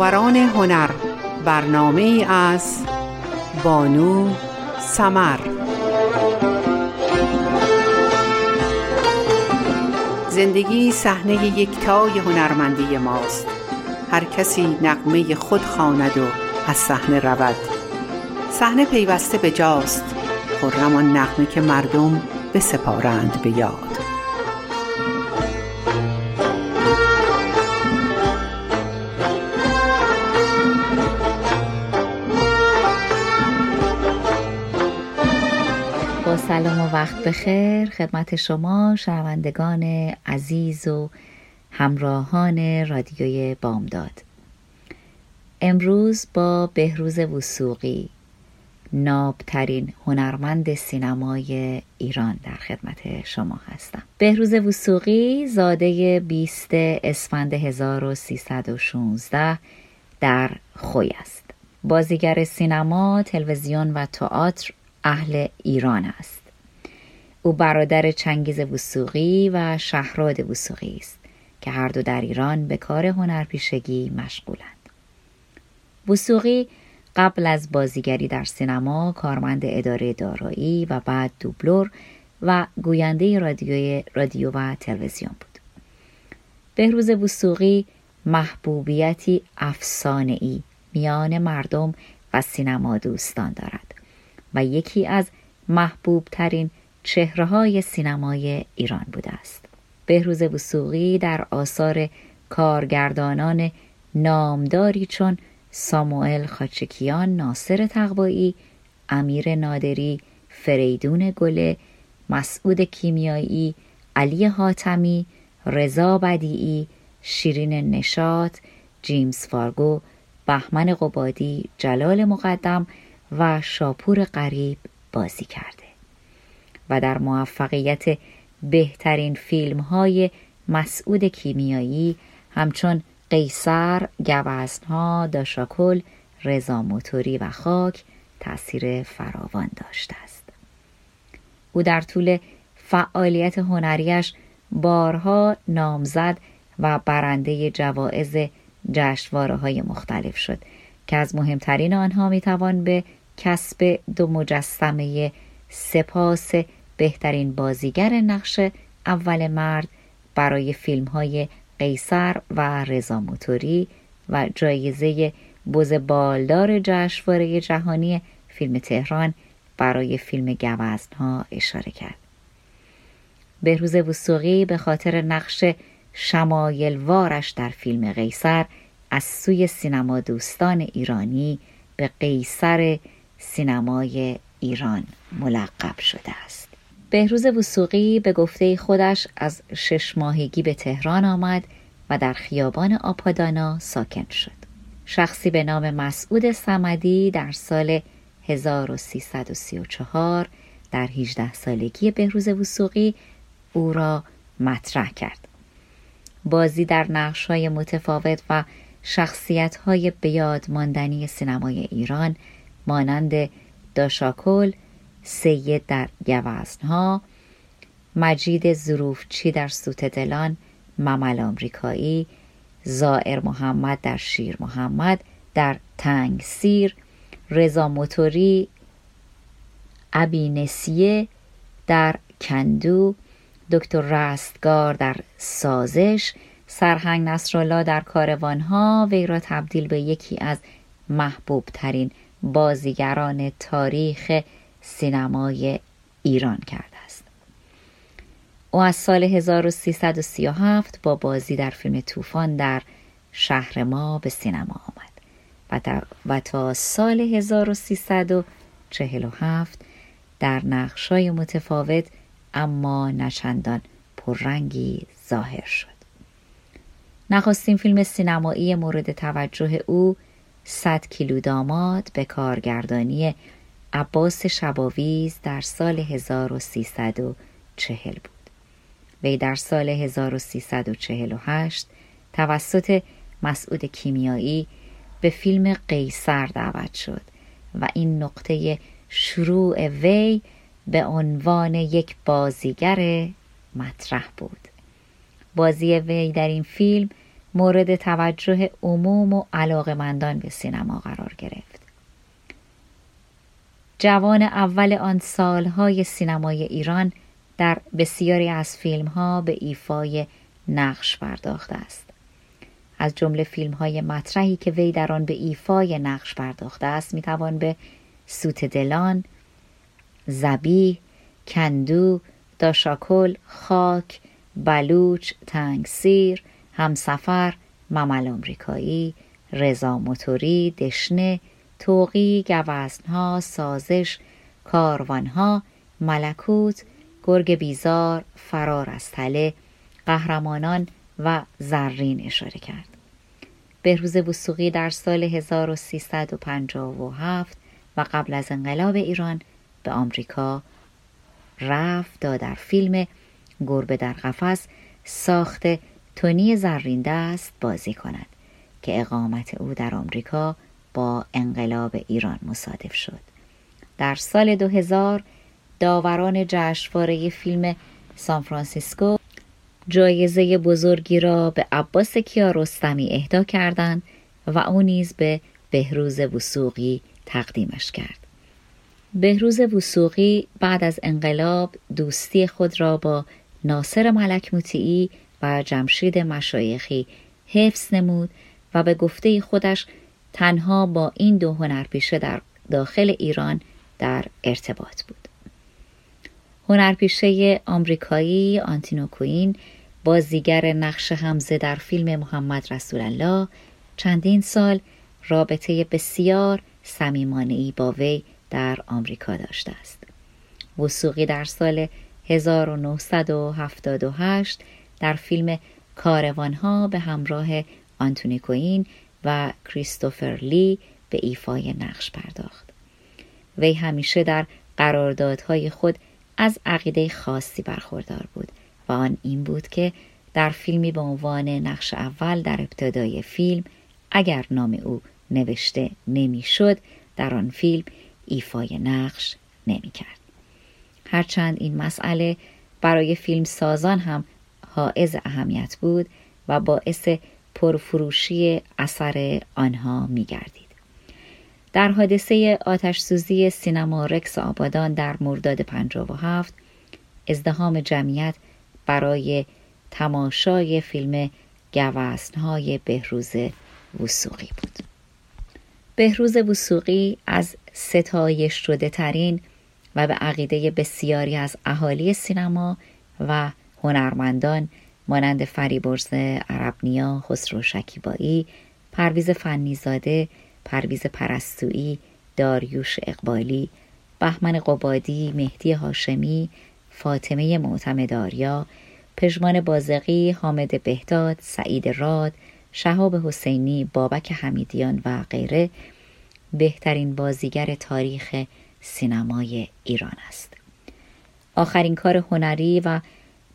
برابران هنر برنامه از بانو سمر. زندگی صحنه یکتای هنرمندی ماست. هر کسی نقمه خود خواند و از صحنه رود. صحنه پیوسته به جاست. خرم آن نغمه که مردم بسپارند به یاد. وقت بخیر. خدمت شما شنوندگان عزیز و همراهان رادیوی بامداد. امروز با بهروز وسوقی نابترین هنرمند سینمای ایران در خدمت شما هستم. بهروز وسوقی زاده 20 اسفند 1316 در خوی است. بازیگر سینما، تلویزیون و تئاتر اهل ایران است. او برادر چنگیز وسوقی و شهراد وسوقی است که هر دو در ایران به کار هنرپیشگی مشغولند. وسوقی قبل از بازیگری در سینما کارمند اداره دارایی و بعد دوبلور و گوینده رادیوی رادیو و تلویزیون بود. بهروز وسوقی محبوبیتی افسانه ای میان مردم و سینما دوستان دارد و یکی از محبوب ترین چهره های سینمای ایران بوده است. بهروز وسوقی در آثار کارگردانان نامداری چون ساموئل خاچکیان، ناصر تقوایی، امیر نادری، فریدون گله، مسعود کیمیایی، علی حاتمی، رضا بدیعی، شیرین نشات، جیمز فارگو، بهمن قبادی، جلال مقدم و شاپور قریب بازی کرده و در موفقیت بهترین فیلم های مسعود کیمیایی همچون قیصر، گوزنها، داشاکل، رضا موتوری و خاک تأثیر فراوان داشته است. او در طول فعالیت هنریش بارها نامزد و برنده جوایز جشنواره های مختلف شد که از مهمترین آنها می‌توان به کسب دو مجسمه سپاس بهترین بازیگر نقش اول مرد برای فیلم های قیصر و رضا موتوری و جایزه بز بالدار جشنواره جهانی فیلم تهران برای فیلم گوزنها اشاره کرد. بهروز وسوقی به خاطر نقش شمایلوارش در فیلم قیصر از سوی سینما دوستان ایرانی به قیصر سینمای ایران ملقب شده است. بهروز وسوقی به گفته خودش از شش ماهگی به تهران آمد و در خیابان آپادانا ساکن شد. شخصی به نام مسعود سمدی در سال 1334 در 18 سالگی بهروز وسوقی او را مطرح کرد. بازی در نقش های متفاوت و شخصیت های بیاد ماندنی سینمای ایران مانند داشاکل، سید در گوزنها، مجید ظروفچی در سوت دلان، ممل آمریکایی، زائر محمد در شیر محمد. در تنگ سیر، رضا موتوری، ابی در کندو، دکتر رستگار در سازش، سرهنگ نصرالله در کاروانها. وی را تبدیل به یکی از محبوب ترین بازیگران تاریخ سینمای ایران کرده است. او از سال 1337 با بازی در فیلم طوفان در شهر ما به سینما آمد و, تا سال 1347 در نقشای متفاوت اما نچندان پررنگی ظاهر شد. نخستین فیلم سینمایی مورد توجه او صد کیلو داماد به کارگردانی عباس شباویز در سال 1340 بود. وی در سال 1348 توسط مسعود کیمیایی به فیلم قیصر دعوت شد و این نقطه شروع وی به عنوان یک بازیگر مطرح بود. بازی وی در این فیلم مورد توجه عموم و علاقمندان به سینما قرار گرفت. جوان اول آن سالهای سینمای ایران در بسیاری از فیلمها به ایفای نقش پرداخته است. از جمله فیلم های مطرحی که وی در آن به ایفای نقش پرداخته است می‌توان به سوته دلان، ذبیح، کندو، داش آکل، خاک، بلوچ، تنگسیر، همسفر، ممل آمریکایی، رضا موتوری، دشنه، توقی، گوزنها، سازش، کاروانها، ملکوت، گرگ بیزار، فرار از تله، قهرمانان و زرین اشاره کرد. بهروز وسوقی در سال 1357 و قبل از انقلاب ایران به آمریکا رفت تا در فیلم گربه در قفس ساخت تونی زرین دست بازی کند که اقامت او در آمریکا با انقلاب ایران مصادف شد در سال 2000 داوران جشنواره فیلم سان فرانسیسکو جایزه بزرگی را به عباس کیارستمی اهدا کردند و او نیز به بهروز وسوقی تقدیمش کرد. بهروز وسوقی بعد از انقلاب دوستی خود را با ناصر ملک مطیعی و جمشید مشایخی حفظ نمود و به گفته خودش تنها با این دو هنرپیشه در داخل ایران در ارتباط بود. هنرپیشه آمریکایی آنتینو کوین بازیگر نقش حمزه در فیلم محمد رسول الله چندین سال رابطه بسیار صمیمانه‌ای با وی در آمریکا داشته است. وسوقی در سال 1978 در فیلم کاروانها به همراه آنتونی کوین و کریستوفر لی به ایفای نقش پرداخت. وی همیشه در قراردادهای خود از عقیده خاصی برخوردار بود و آن این بود که در فیلمی به عنوان نقش اول در ابتدای فیلم اگر نام او نوشته نمی‌شد در آن فیلم ایفای نقش نمی کرد. هرچند این مسئله برای فیلم سازان هم حائز اهمیت بود و باعث پرفروشی اثر آنها می گردید. در حادثه آتش سوزی سینما رکس آبادان در مرداد 57 ازدهام جمعیت برای تماشای فیلم گوزنهای بهروز وسوقی بود. بهروز وسوقی از ستایش شده ترین و به عقیده بسیاری از اهالی سینما و هنرمندان مانند فریبرز عربنیا، خسرو شکیبایی، پرویز فنیزاده، پرویز پرستویی، داریوش اقبالی، بهمن قبادی، مهدی هاشمی، فاطمه معتمداریا، پژمان بازقی، حامد بهداد، سعید راد، شهاب حسینی، بابک حمیدیان و غیره بهترین بازیگر تاریخ سینمای ایران است. آخرین کار هنری و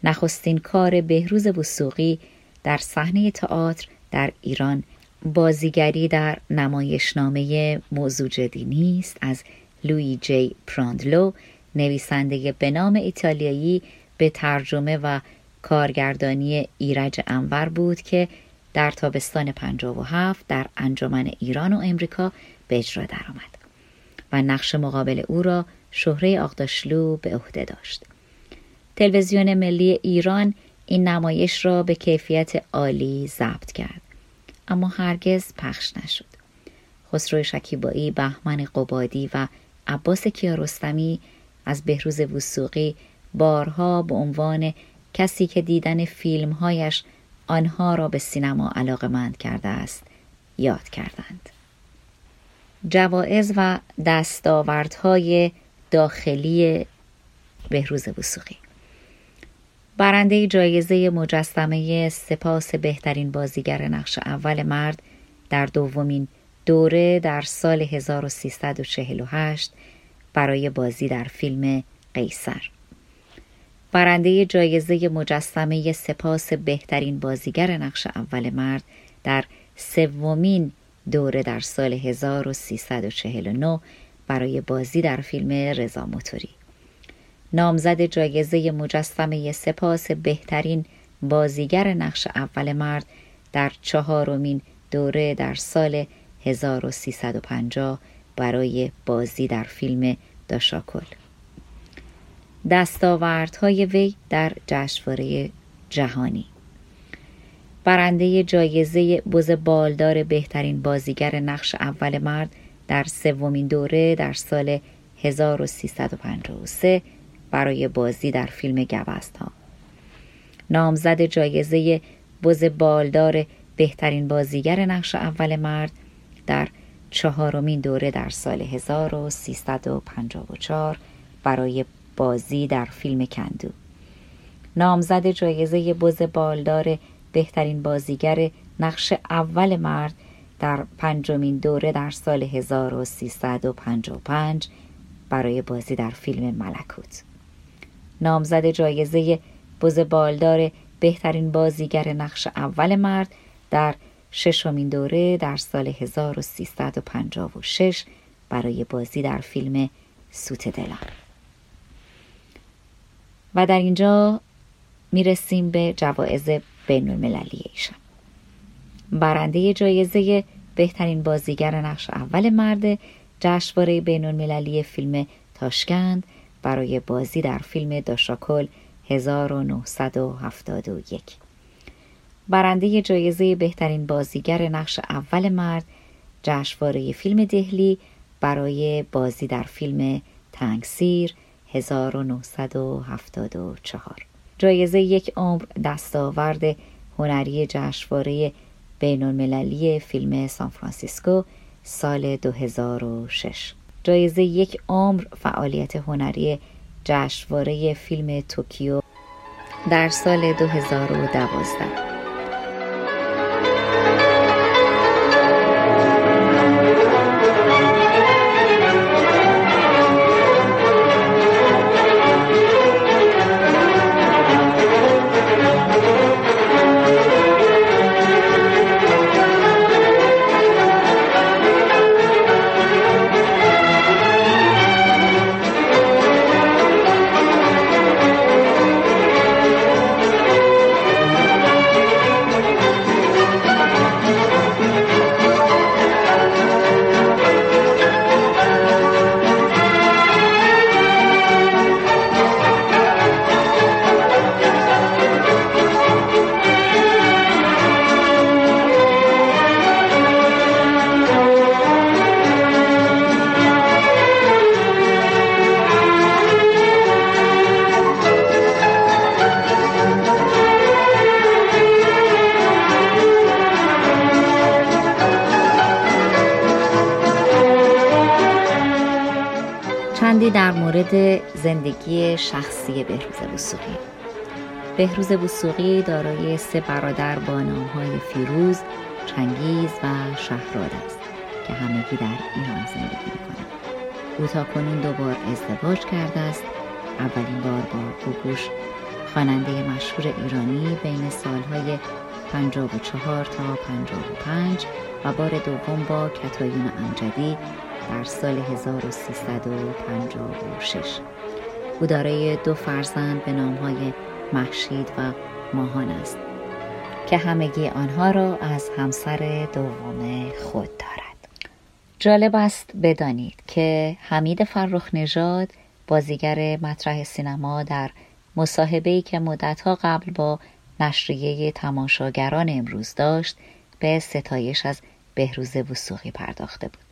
نخستین کار بهروز وسوقی در صحنه تئاتر در ایران بازیگری در نمایشنامه موضوع جدی نیست از لوی جی پراندلو نویسنده به نام ایتالیایی به ترجمه و کارگردانی ایرج انور بود که در تابستان 57 در انجمن ایران و امریکا به اجرا درآمد و نقش مقابل او را شهره آقداشلو به عهده داشت. تلویزیون ملی ایران این نمایش را به کیفیت عالی ضبط کرد اما هرگز پخش نشد. خسرو شکیبایی، بهمن قبادی و عباس کیارستمی از بهروز وسوقی بارها به عنوان کسی که دیدن فیلمهایش آنها را به سینما علاقمند کرده است یاد کردند. جوایز و دستاوردهای داخلی بهروز وسوقی برنده جایزه مجسمه سپاس بهترین بازیگر نقش اول مرد در دومین دوره در سال 1348 برای بازی در فیلم قیصر. برنده جایزه مجسمه سپاس بهترین بازیگر نقش اول مرد در سومین دوره در سال 1349 برای بازی در فیلم رضا موتوری. نامزد جایزه مجسمه سپاس بهترین بازیگر نقش اول مرد در چهارمین دوره در سال 1350 برای بازی در فیلم داشاکل. دستاوردهای وی در جشنواره جهانی. برنده جایزه بز بالدار بهترین بازیگر نقش اول مرد در سومین دوره در سال 1353 برای بازی در فیلم گوست ها. نامزد جایزه بز بالدار بهترین بازیگر نقش اول مرد در چهارمین دوره در سال 1354 برای بازی در فیلم کندو نامزد جایزه بز بالدار بهترین بازیگر نقش اول مرد در پنجمین دوره در سال 1355 برای بازی در فیلم ملکوت نامزد جایزه بز بالدار بهترین بازیگر نقش اول مرد در ششمین دوره در سال 1356 برای بازی در فیلم سوت دلان و در اینجا می‌رسیم به جوایز بین المللی ایشان. برنده جایزه بهترین بازیگر نقش اول مرد جشنواره بین المللی فیلم تاشکند برای بازی در فیلم داشاکل 1971 برنده جایزه بهترین بازیگر نقش اول مرد جشنواره فیلم دهلی برای بازی در فیلم تنگسیر 1974 جایزه یک عمر دستاورد هنری جشنواره بین المللی فیلم سان فرانسیسکو سال 2006 جایزه یک عمر فعالیت هنری جشنواره فیلم توکیو در سال 2012 در مورد زندگی شخصی بهروز وسوقی بهروز وسوقی دارای سه برادر با نامهای فیروز، چنگیز و شهراد است که همگی در ایران زندگی می‌کنند. او تا کنون دوبار ازدواج کرده است. اولین بار با گوگوش خواننده مشهور ایرانی بین سالهای 54 تا 55 و بار دوم با کتایون امجدی در سال 1356 او دارای دو فرزند به نامهای محشید و ماهان است که همگی آنها را از همسر دوم خود دارد. جالب است بدانید که حمید فرخ نژاد بازیگر مطرح سینما در مصاحبه‌ای که مدتها قبل با نشریه تماشاگران امروز داشت به ستایش از بهروز وسوقی پرداخته بود.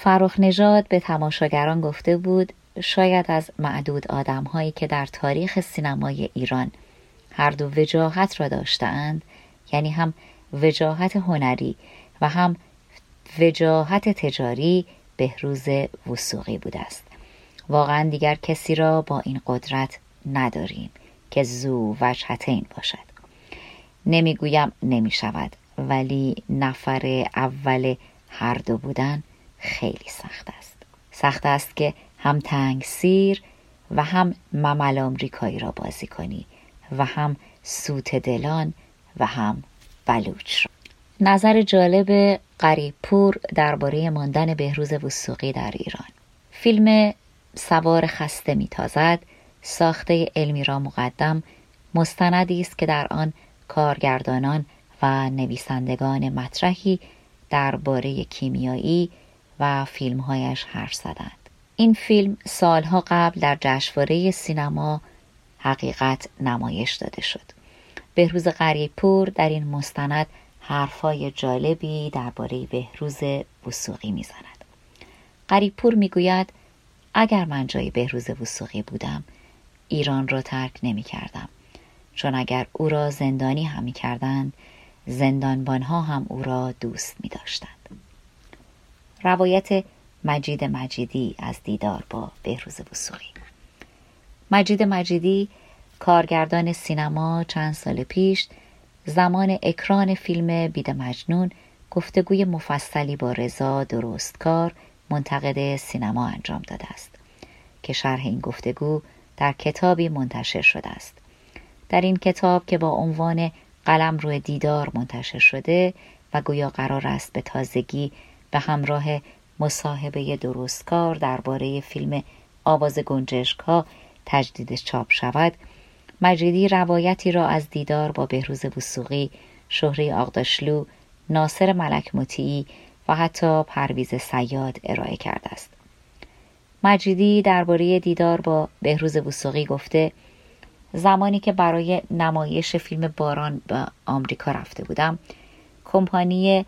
فروخ نژاد به تماشاگران گفته بود شاید از معدود آدم هایی که در تاریخ سینمای ایران هر دو وجاهت را داشتند یعنی هم وجاهت هنری و هم وجاهت تجاری بهروز وسوقی بوده است. واقعا دیگر کسی را با این قدرت نداریم که زو وجهتین باشد. نمی‌گویم نمی شود ولی نفر اول هر دو بودن خیلی سخت است. سخت است که هم تنگ سیر و هم ممل آمریکایی را بازی کنی و هم سوت دلان و هم بلوچ را. نظر جالب قریب پور درباره ماندن بهروز وسوقی در ایران. فیلم سوار خسته میتازد ساخته علمی را مقدم مستندی است که در آن کارگردانان و نویسندگان مطرحی درباره کیمیایی و فیلمهایش حرف زدند. این فیلم سالها قبل در جشنواره سینما حقیقت نمایش داده شد. بهروز غریبپور در این مستند حرفهای جالبی درباره بهروز وسوقی می‌زند. غریبپور می‌گوید اگر من جای بهروز وسوقی بودم ایران را ترک نمی کردم. چون اگر او را زندانی هم می کردند زندانبانها هم او را دوست می داشتند. روایت مجید مجیدی از دیدار با بهروز وسوقی مجید مجیدی کارگردان سینما چند سال پیش زمان اکران فیلم بید مجنون گفتگوی مفصلی با رضا درستکار منتقد سینما انجام داده است که شرح این گفتگو در کتابی منتشر شده است. در این کتاب که با عنوان قلم روی دیدار منتشر شده و گویا قرار است به تازگی به همراه مصاحبه درستکار درباره فیلم آواز گنجشک ها تجدید چاپ شود مجیدی روایتی را از دیدار با بهروز وسوقی شهری آقداشلو ناصر ملک مطیعی و حتی پرویز سیاد ارائه کرده است. مجیدی درباره دیدار با بهروز وسوقی گفته زمانی که برای نمایش فیلم باران به آمریکا رفته بودم کمپانی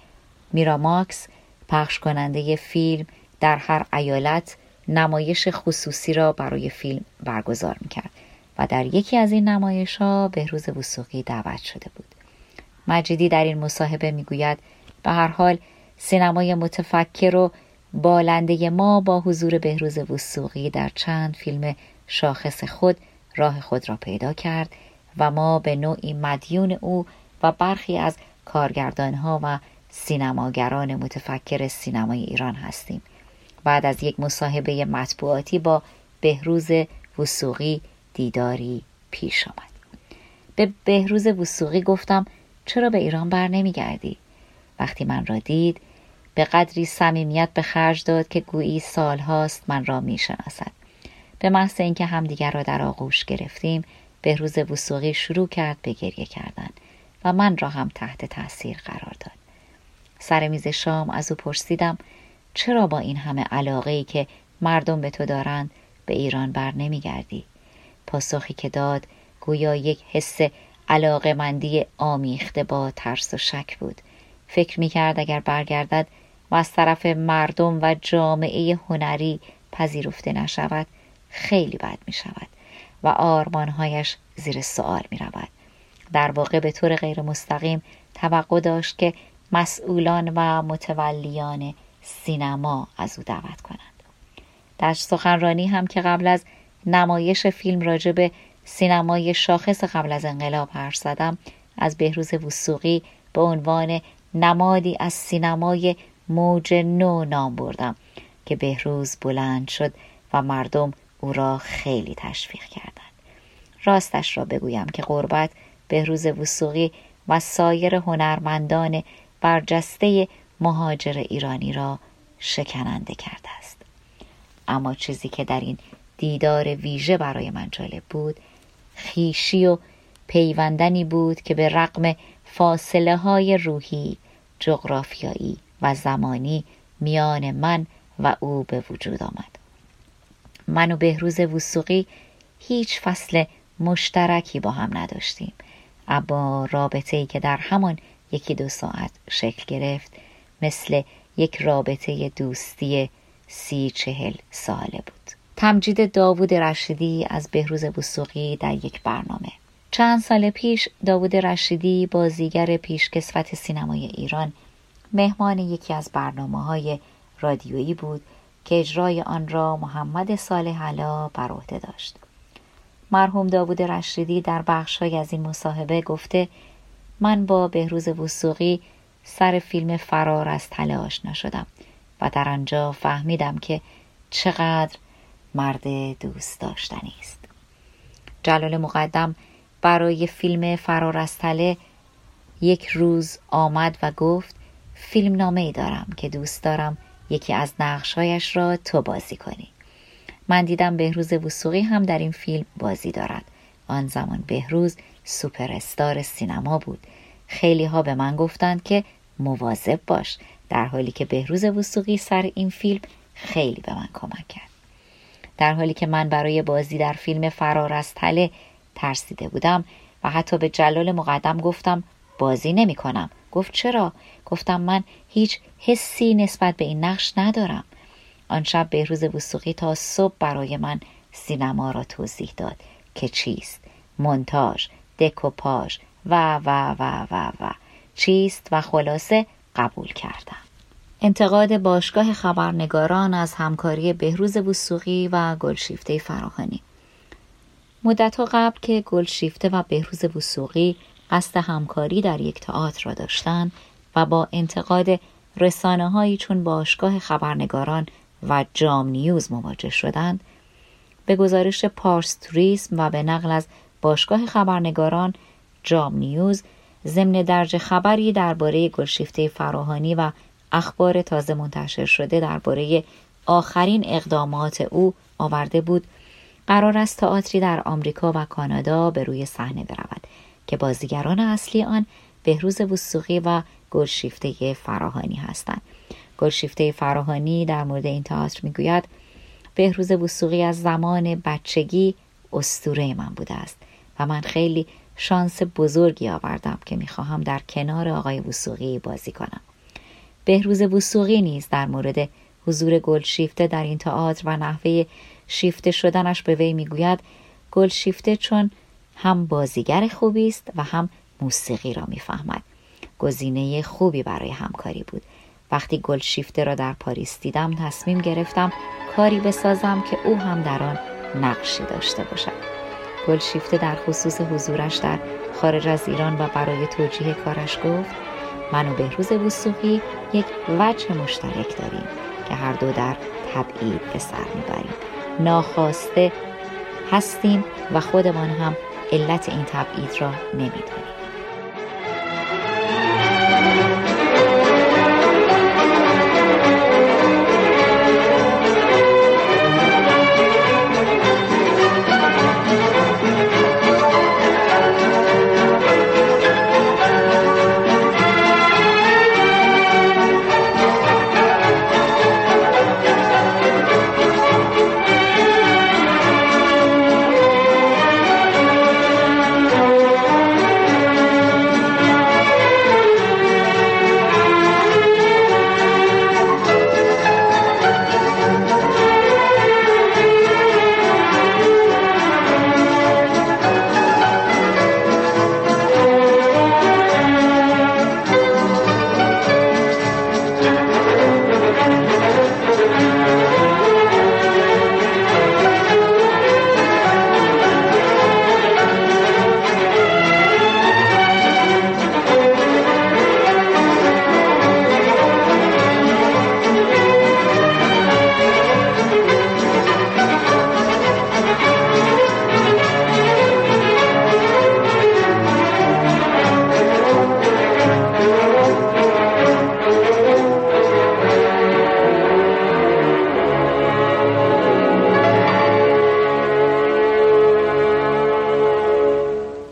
میراماکس پخش کننده فیلم در هر ایالت نمایش خصوصی را برای فیلم برگزار می‌کرد و در یکی از این نمایش ها بهروز وسوقی دعوت شده بود. مجیدی در این مصاحبه می‌گوید به هر حال سینمای متفکر و بالنده ما با حضور بهروز وسوقی در چند فیلم شاخص خود راه خود را پیدا کرد و ما به نوعی مدیون او و برخی از کارگردانها و سینماگران متفکر سینمای ایران هستیم. بعد از یک مصاحبه مطبوعاتی با بهروز وسوقی دیداری پیش آمد. به بهروز وسوقی گفتم چرا به ایران بر نمیگردی؟ وقتی من را دید به قدری صمیمیت به خرج داد که گویی سالهاست من را می‌شناسد. به محض اینکه همدیگر را در آغوش گرفتیم بهروز وسوقی شروع کرد به گریه کردن و من را هم تحت تاثیر قرار داد. سر میز شام از او پرسیدم چرا با این همه علاقه ای که مردم به تو دارند به ایران بر نمیگردی پاسخی که داد گویا یک حس علاقه مندی آمیخته با ترس و شک بود فکر می کرد اگر برگردد و از طرف مردم و جامعه هنری پذیرفته نشود خیلی بد می شود و آرمانهایش زیر سوال می رود. در واقع به طور غیر مستقیم توقع داشت که مسئولان و متولیان سینما از او دعوت کنند. در سخنرانی هم که قبل از نمایش فیلم راجع به سینمای شاخص قبل از انقلاب حرف زدم از بهروز وسوقی به عنوان نمادی از سینمای موج نو نام بردم که بهروز بلند شد و مردم او را خیلی تشویق کردند. راستش را بگویم که قربت بهروز وسوقی و سایر هنرمندان برجسته مهاجر ایرانی را شکننده کرده است. اما چیزی که در این دیدار ویژه برای من جالب بود خیشی و پیوندنی بود که به رقم فاصله های روحی جغرافیایی و زمانی میان من و او به وجود آمد. من و بهروز وسوقی هیچ فصل مشترکی با هم نداشتیم اما رابطه ای که در همان یکی دو ساعت شکل گرفت. مثل یک رابطه دوستی سی چهل ساله بود. تمجید داوود رشیدی از بهروز وسوقی در یک برنامه. چند سال پیش داوود رشیدی بازیگر پیشکسوت سینمای ایران مهمان یکی از برنامه های رادیویی بود که اجرای آن را محمد صالح علا بر عهده داشت. مرحوم داوود رشیدی در بخشهایی از این مصاحبه گفته من با بهروز وسوقی سر فیلم فرار از تله آشنا شدم و در آنجا فهمیدم که چقدر مرد دوست داشتنی است. جلال مقدم برای فیلم فرار از تله یک روز آمد و گفت فیلم نامه ای دارم که دوست دارم یکی از نقشهایش را تو بازی کنی. من دیدم بهروز وسوقی هم در این فیلم بازی دارد. آن زمان بهروز سوپر استار سینما بود. خیلی ها به من گفتند که مواظب باش در حالی که بهروز وسوقی سر این فیلم خیلی به من کمک کرد. در حالی که من برای بازی در فیلم فرار از تله ترسیده بودم و حتی به جلال مقدم گفتم بازی نمی کنم. گفت چرا؟ گفتم من هیچ حسی نسبت به این نقش ندارم. آن شب بهروز وسوقی تا صبح برای من سینما را توضیح داد که چیست. مونتاژ دکوپاژ و و و و و. چیست و خلاصه قبول کردم. انتقاد باشگاه خبرنگاران از همکاری بهروز وسوقی و گلشیفته فراهانی. مدت قبل که گلشیفته و بهروز وسوقی قصد همکاری در یک تئاتر را داشتند و با انتقاد رسانه هایی چون باشگاه خبرنگاران و جام نیوز مواجه شدند به گزارش پارس توریسم و به نقل از باشگاه خبرنگاران جام نیوز ضمن درج خبری درباره گلشیفته فراهانی و اخبار تازه منتشر شده درباره آخرین اقدامات او آورده بود. قرار است تئاتری در آمریکا و کانادا به روی صحنه برود که بازیگران اصلی آن بهروز وسوقی و گلشیفته فراهانی هستند. گلشیفته فراهانی در مورد این تئاتر می‌گوید بهروز وسوقی از زمان بچگی استوره من بوده است. من خیلی شانس بزرگی آوردم که می‌خواهم در کنار آقای وسوقی بازی کنم. بهروز وسوقی نیز در مورد حضور گل شیفته در این تئاتر و نحوه شیفته شدنش به وی می‌گوید گل شیفته چون هم بازیگر خوبی است و هم موسیقی را می‌فهمد. گزینه خوبی برای همکاری بود. وقتی گل شیفته را در پاریس دیدم تصمیم گرفتم کاری بسازم که او هم در آن نقشی داشته باشد. گلشیفته در خصوص حضورش در خارج از ایران و برای توجیه کارش گفت من و بهروز وسوقی یک وجه مشترک داریم که هر دو در تبعید به سر می‌بریم. ناخواسته هستیم و خودمان هم علت این تبعید را نمی‌دانیم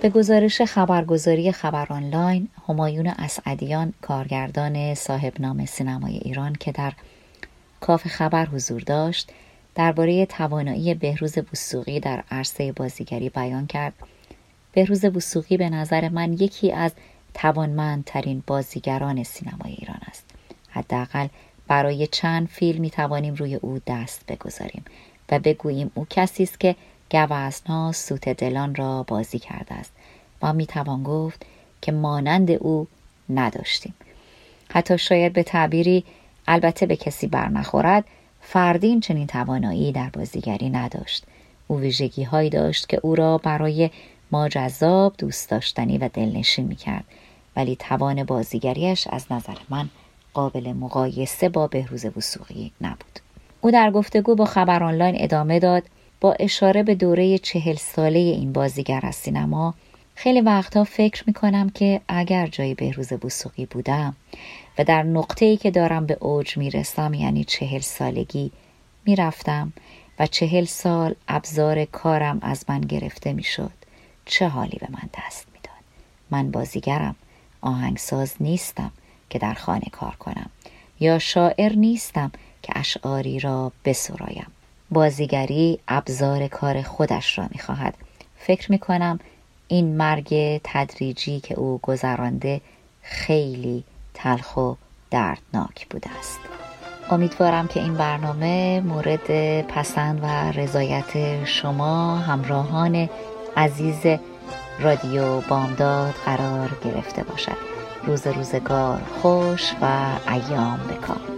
به گزارش خبرگزاری خبر آنلاین همایون اسعدیان کارگردان صاحب نام سینمای ایران که در کاف خبر حضور داشت درباره توانایی بهروز بوسوقی در عرصه بازیگری بیان کرد. بهروز بوسوقی به نظر من یکی از توانمندترین بازیگران سینمای ایران است. حداقل برای چند فیلم می توانیم روی او دست بگذاریم و بگوییم او کسی است که گوزنا سوت دلان را بازی کرده است. و می توان گفت که مانند او نداشتیم. حتی شاید به تعبیری البته به کسی برنخورد فردین چنین توانایی در بازیگری نداشت. او ویژگی هایی داشت که او را برای ما جذاب دوست داشتنی و دلنشین می کرد ولی توان بازیگریش از نظر من قابل مقایسه با بهروز وسوقی نبود. او در گفتگو با خبر آنلاین ادامه داد با اشاره به دوره چهل ساله این بازیگر از سینما خیلی وقتها فکر می کنم که اگر جای بهروز بوسوقی بودم و در نقطه ای که دارم به اوج می رسم یعنی چهل سالگی می رفتم و چهل سال ابزار کارم از من گرفته می شد چه حالی به من دست می داد من بازیگرم آهنگساز نیستم که در خانه کار کنم یا شاعر نیستم که اشعاری را بسرایم. بازیگری ابزار کار خودش را می‌خواهد. فکر می‌کنم این مرگ تدریجی که او گذرانده خیلی تلخ و دردناک بوده است. امیدوارم که این برنامه مورد پسند و رضایت شما همراهان عزیز رادیو بامداد قرار گرفته باشد. روز روزگار خوش و ایام بکام